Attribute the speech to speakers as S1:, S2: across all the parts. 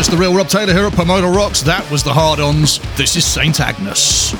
S1: it's the real Rob Taylor here at Pomona Rocks. That was the hard ons. This is St. Agnes.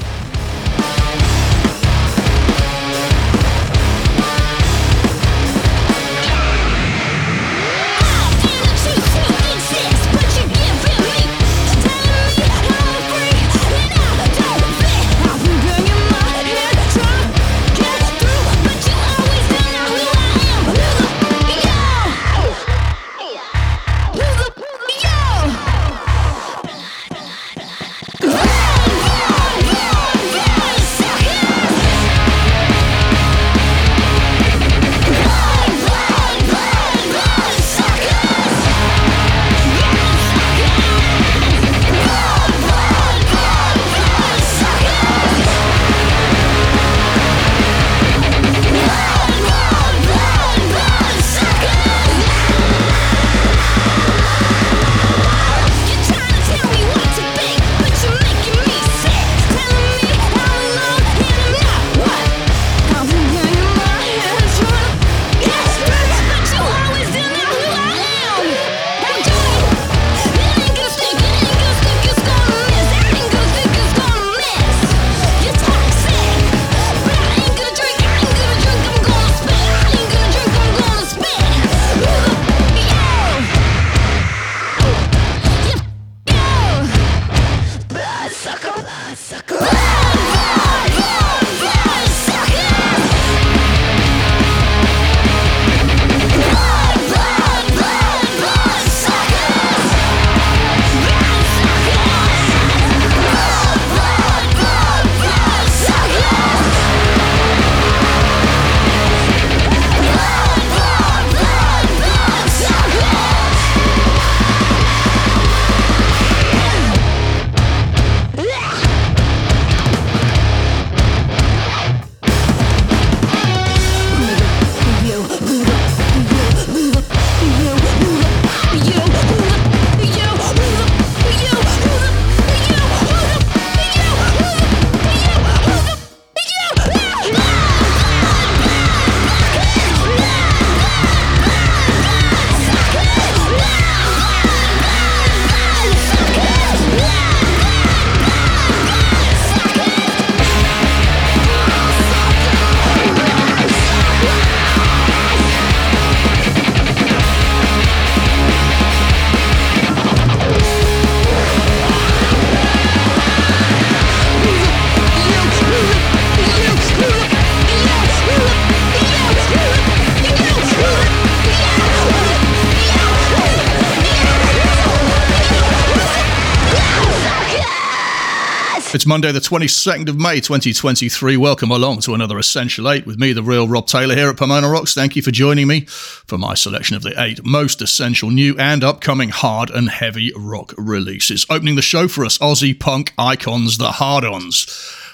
S2: Monday, the 22nd of May, 2023. Welcome along to another Essential 8 with me, the real Rob Taylor, here at Pomona Rocks. Thank you for joining me for my selection of the eight most essential new and upcoming hard and heavy rock releases. Opening the show for us, Aussie punk icons, the Hard Ons.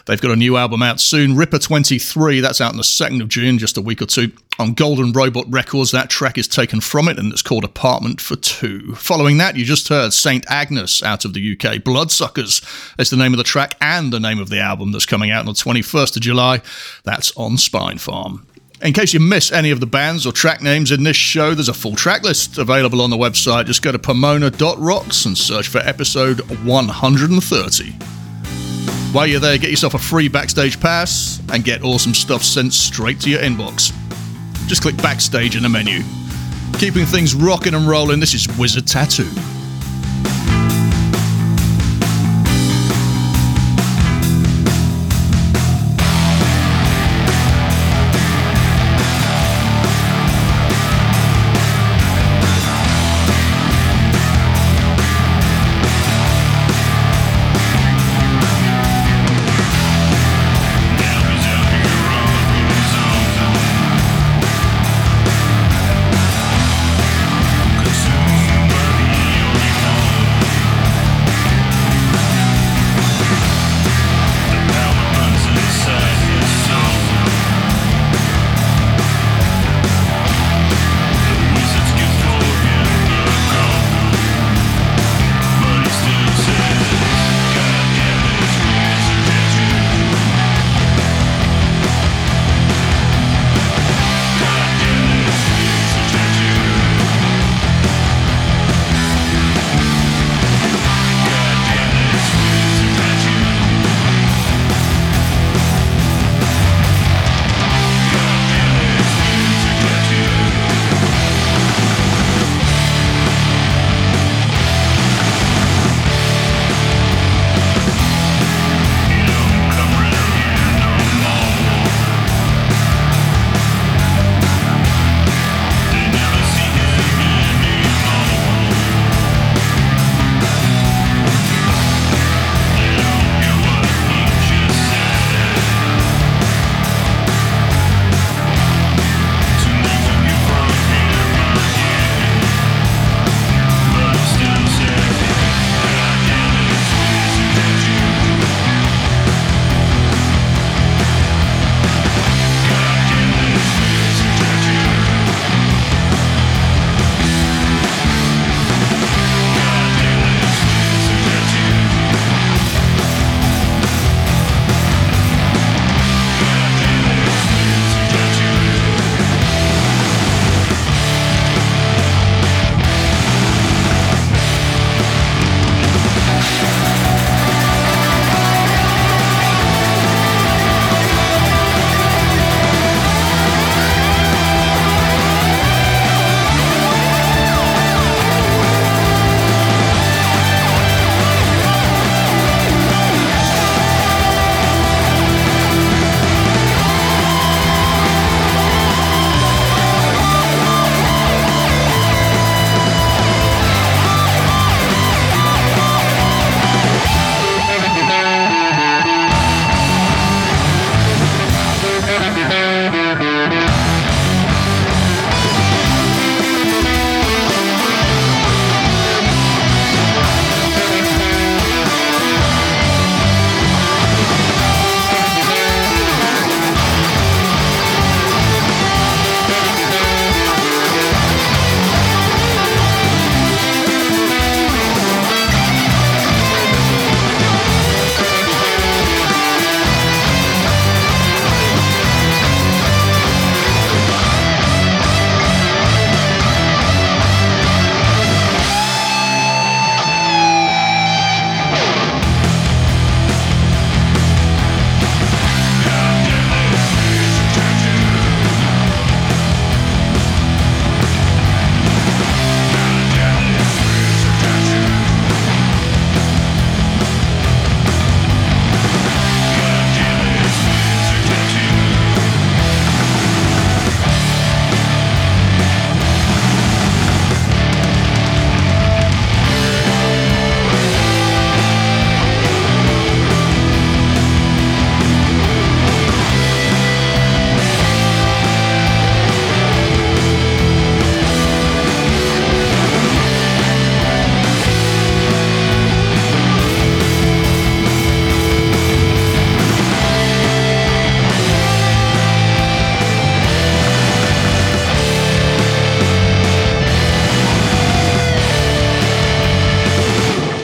S2: They've got a new album out soon, Ripper 23. That's out on the 2nd of June, just a week or two. On Golden Robot Records, that track is taken from it and it's called Apartment for Two. Following that, you just heard St. Agnes out of the UK. Bloodsuckers is the name of the track and the name of the album that's coming out on the 21st of July. That's on Spinefarm. In case you miss any of the bands or track names in this show, there's a full track list available on the website. Just go to pomona.rocks and search for episode 130. While you're there, get yourself a free backstage pass and get awesome stuff sent straight to your inbox. Just click backstage in the menu. Keeping things rocking and rolling, this is Wizard Tattoo.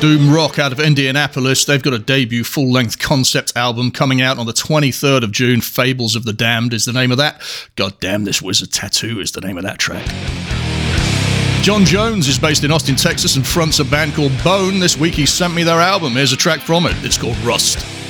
S3: Doom Rock out of Indianapolis. They've got a debut full length concept album coming out on the 23rd of June. Fables of the Damned is the name of that. God damn, this wizard tattoo is the name of that track. John Jones is based in Austin, Texas, and fronts a band called Bone. This week he sent me their album. Here's a track from it. It's called Rust.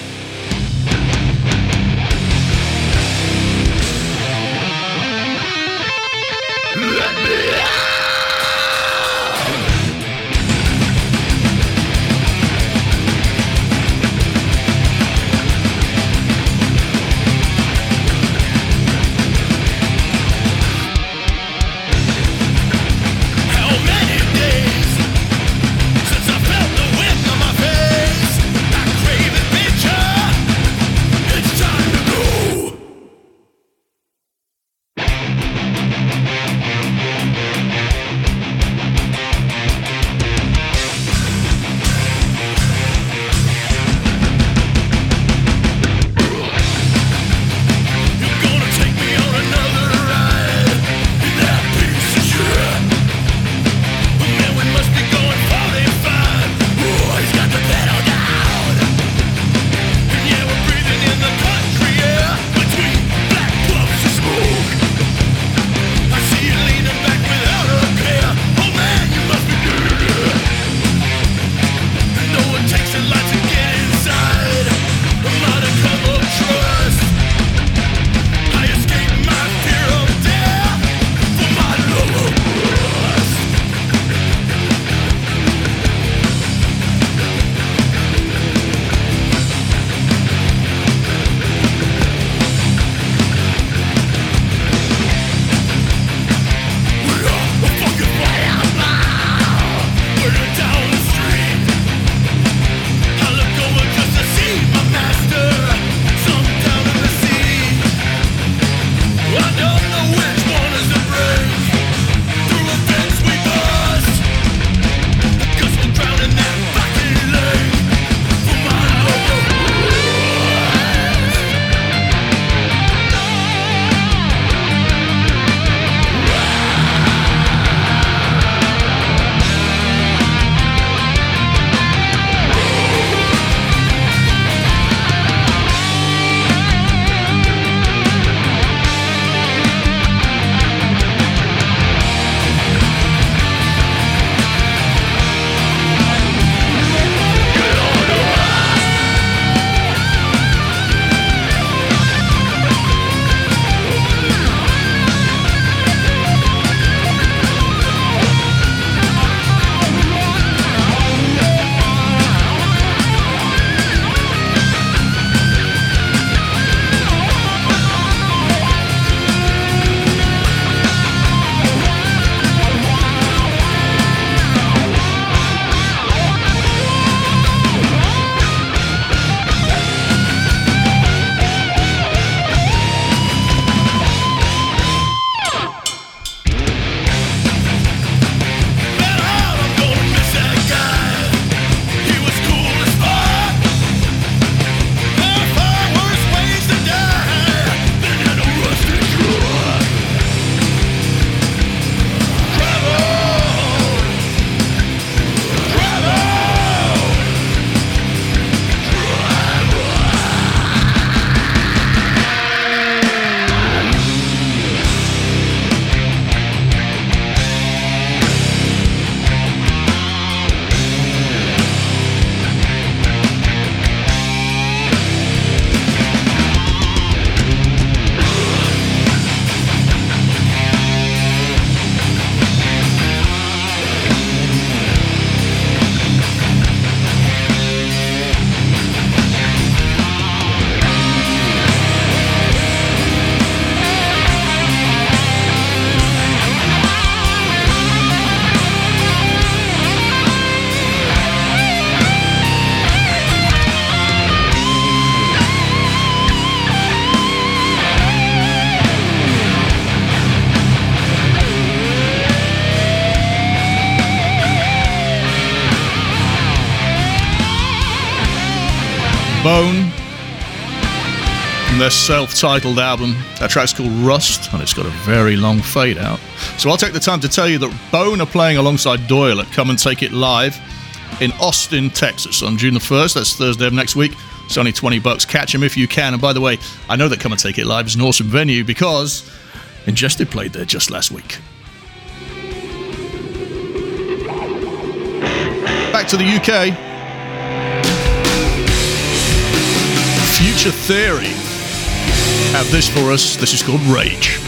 S3: Their self titled album. That track's called Rust, and it's got a very long fade out. So I'll take the time to tell you that Bone are playing alongside Doyle at Come and Take It Live
S2: in Austin, Texas on June the 1st. That's Thursday of next week. It's only 20 bucks. Catch them if you can. And by the way, I know that Come and Take It Live is an awesome venue because Ingested played there just last week. Back to the UK. Future Theory have this for us. This is called Rage.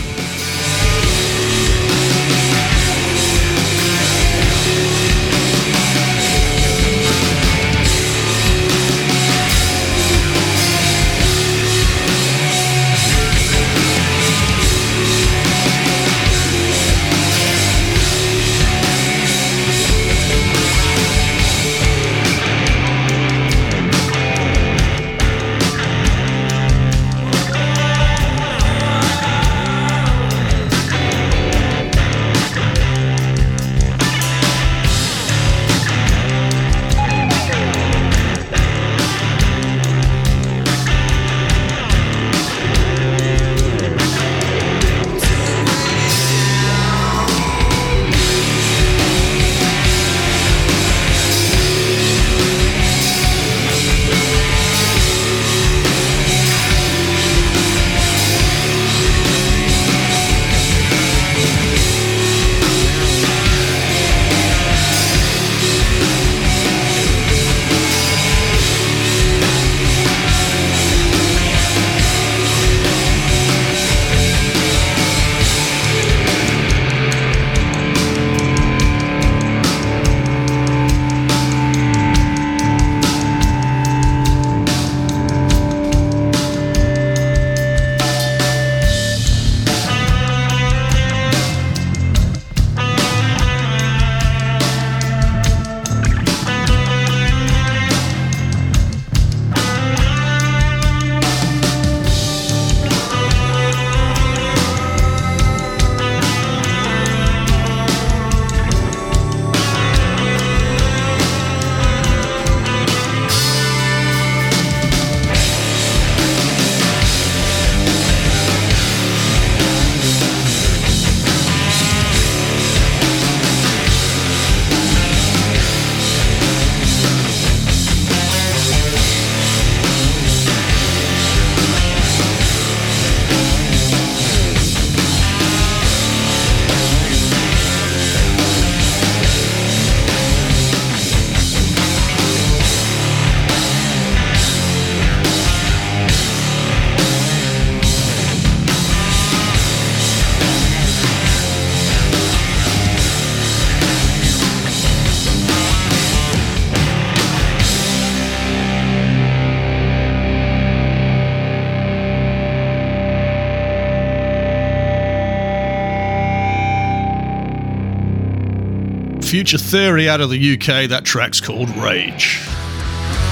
S2: Future Theory out of the UK. That track's called Rage.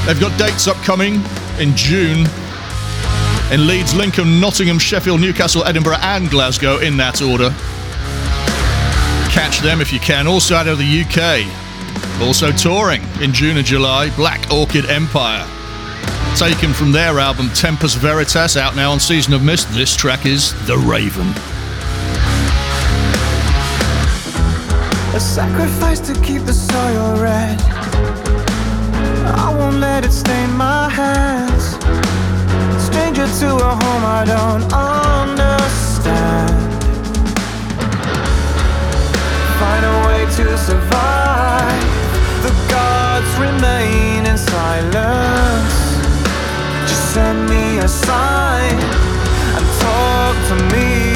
S2: They've got dates upcoming in June in Leeds, Lincoln, Nottingham, Sheffield, Newcastle, Edinburgh, and Glasgow in that order. Catch them if you can. Also out of the UK. Also touring in June and July, Black Orchid Empire. Taken from their album Tempus Veritas, out now on Season of Mist. This track is The Raven.
S4: A sacrifice to keep the soil red. I won't let it stain my hands. Stranger to a home I don't understand. Find a way to survive. The gods remain in silence. Just send me a sign and talk to me.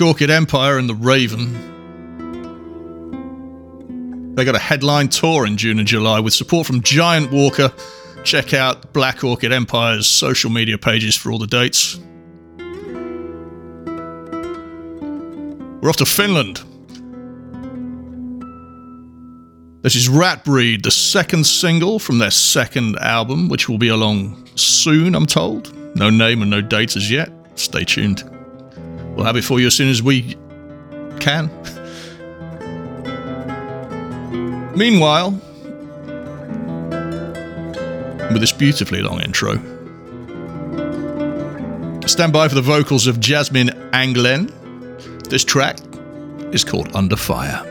S2: Orchid Empire and the Raven. They got a headline tour in June and July with support from Giant Walker. Check out Black Orchid Empire's social media pages for all the dates. We're off to Finland. This is Ratbreed, the second single from their second album, which will be along soon, I'm told. No name and no date as yet. Stay tuned. We'll have it for you as soon as we can. Meanwhile, with this beautifully long intro, stand by for the vocals of Jasmine Anglen. This track is called Under Fire.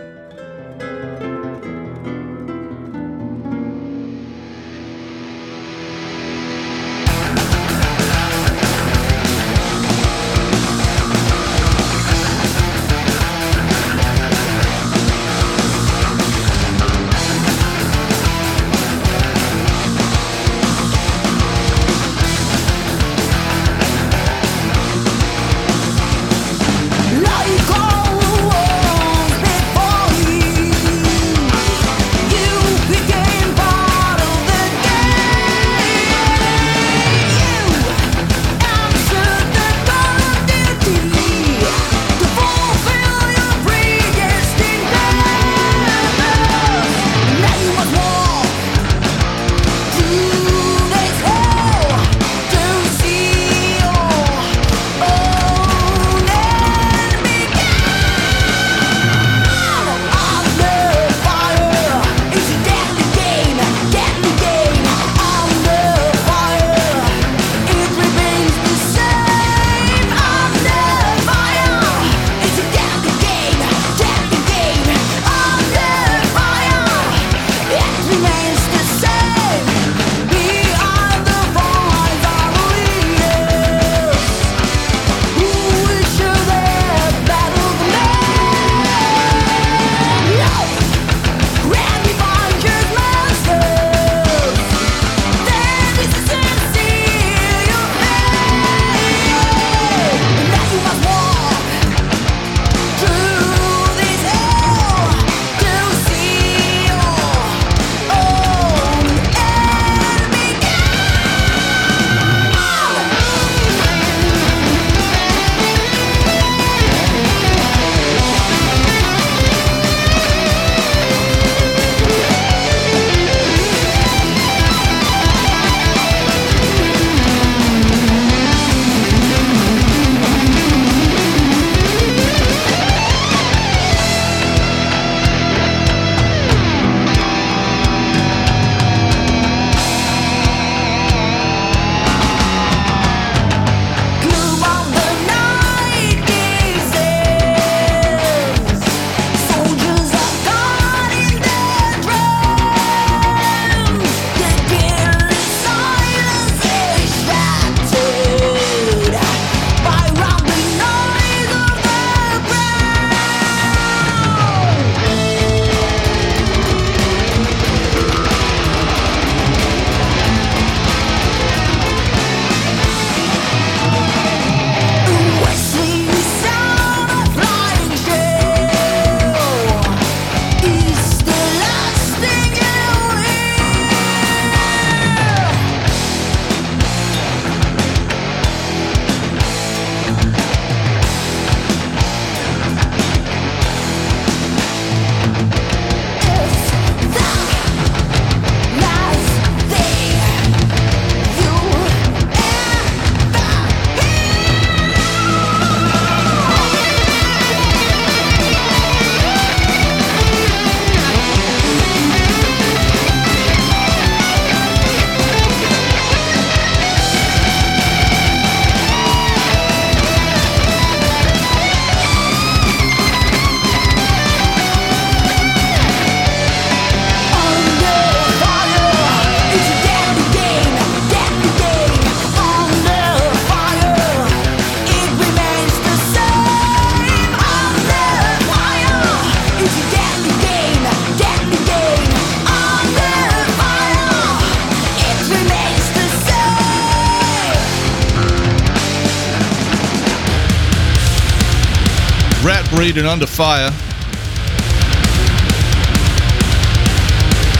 S2: Ratbreed and Under Fire.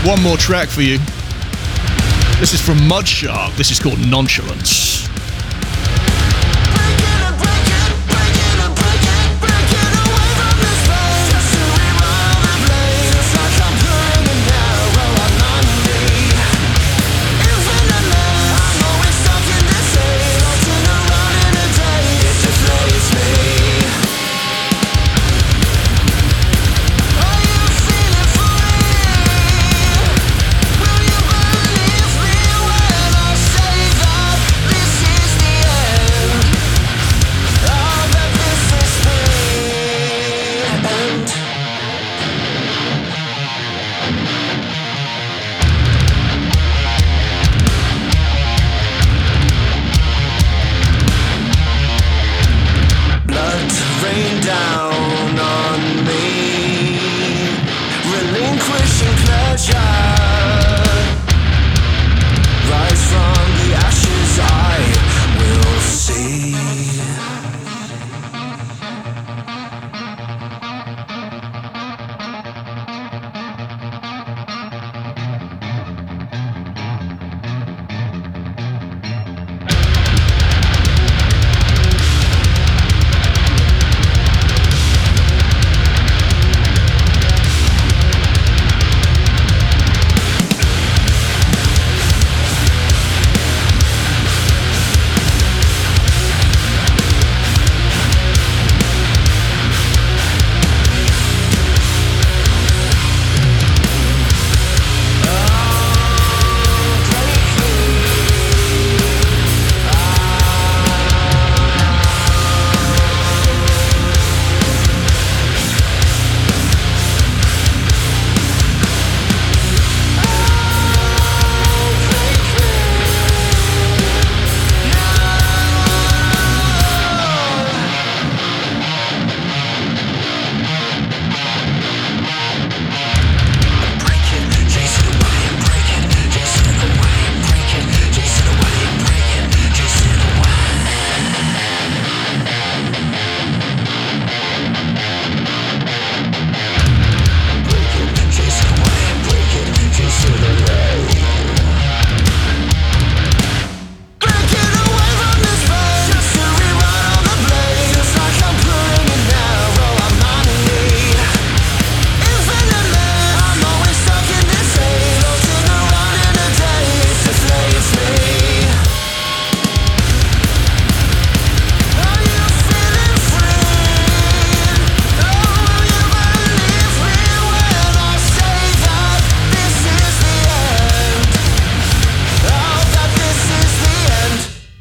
S2: One more track for you. This is from Mudshark. This is called Nonchalance.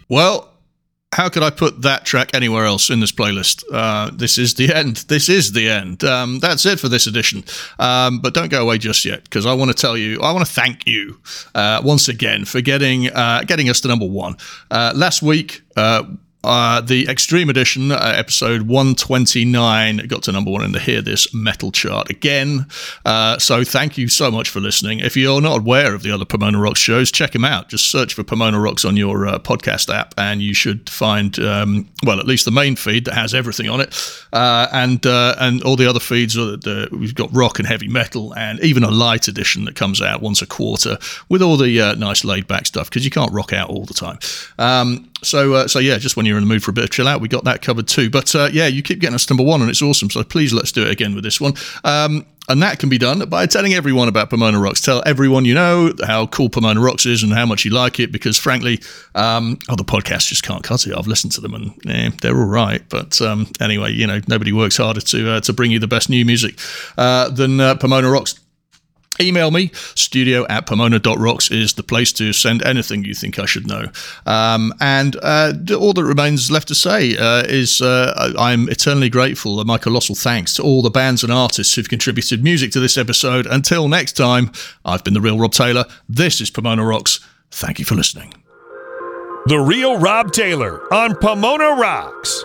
S2: Well, how could I put that track anywhere else in this playlist? Uh, this is the end. This is the end. Um, that's it for this edition. Um, but don't go away just yet because I want to tell you, I want to thank you uh, once again for getting uh, getting us to number one. Uh, last week, uh, the Extreme Edition, uh, episode 129, got to number one in the Hear This Metal chart again. Uh, so thank you so much for listening. If you're not aware of the other Pomona Rocks shows, check them out. Just search for Pomona Rocks on your uh, podcast app, and you should find, um, well, at least the main feed that has everything on it, uh, and uh, and all the other feeds. The, we've got rock and heavy metal, and even a light edition that comes out once a quarter with all the nice laid back stuff because you can't rock out all the time. Um, so uh, so yeah, just when you're in the mood for a bit of chill out, we got that covered too. But uh, yeah, you keep getting us number one, and it's awesome. So please let's do it again with this one. Um, and that can be done by telling everyone about Pomona Rocks. Tell everyone you know how cool Pomona Rocks is and how much you like it. Because frankly, um, oh, the podcast just can't cut it. I've listened to them and eh, they're all right. But um, anyway, you know, nobody works harder to uh, to bring you the best new music uh, than uh, Pomona Rocks. Email me, studio at pomona.rocks is the place to send anything you think I should know. Um, and uh, all that remains left to say uh, is uh, I'm eternally grateful, and my colossal thanks to all the bands and artists who've contributed music to this episode. Until next time, I've been the real Rob Taylor. This is Pomona Rocks. Thank you for listening.
S5: The real Rob Taylor on Pomona Rocks.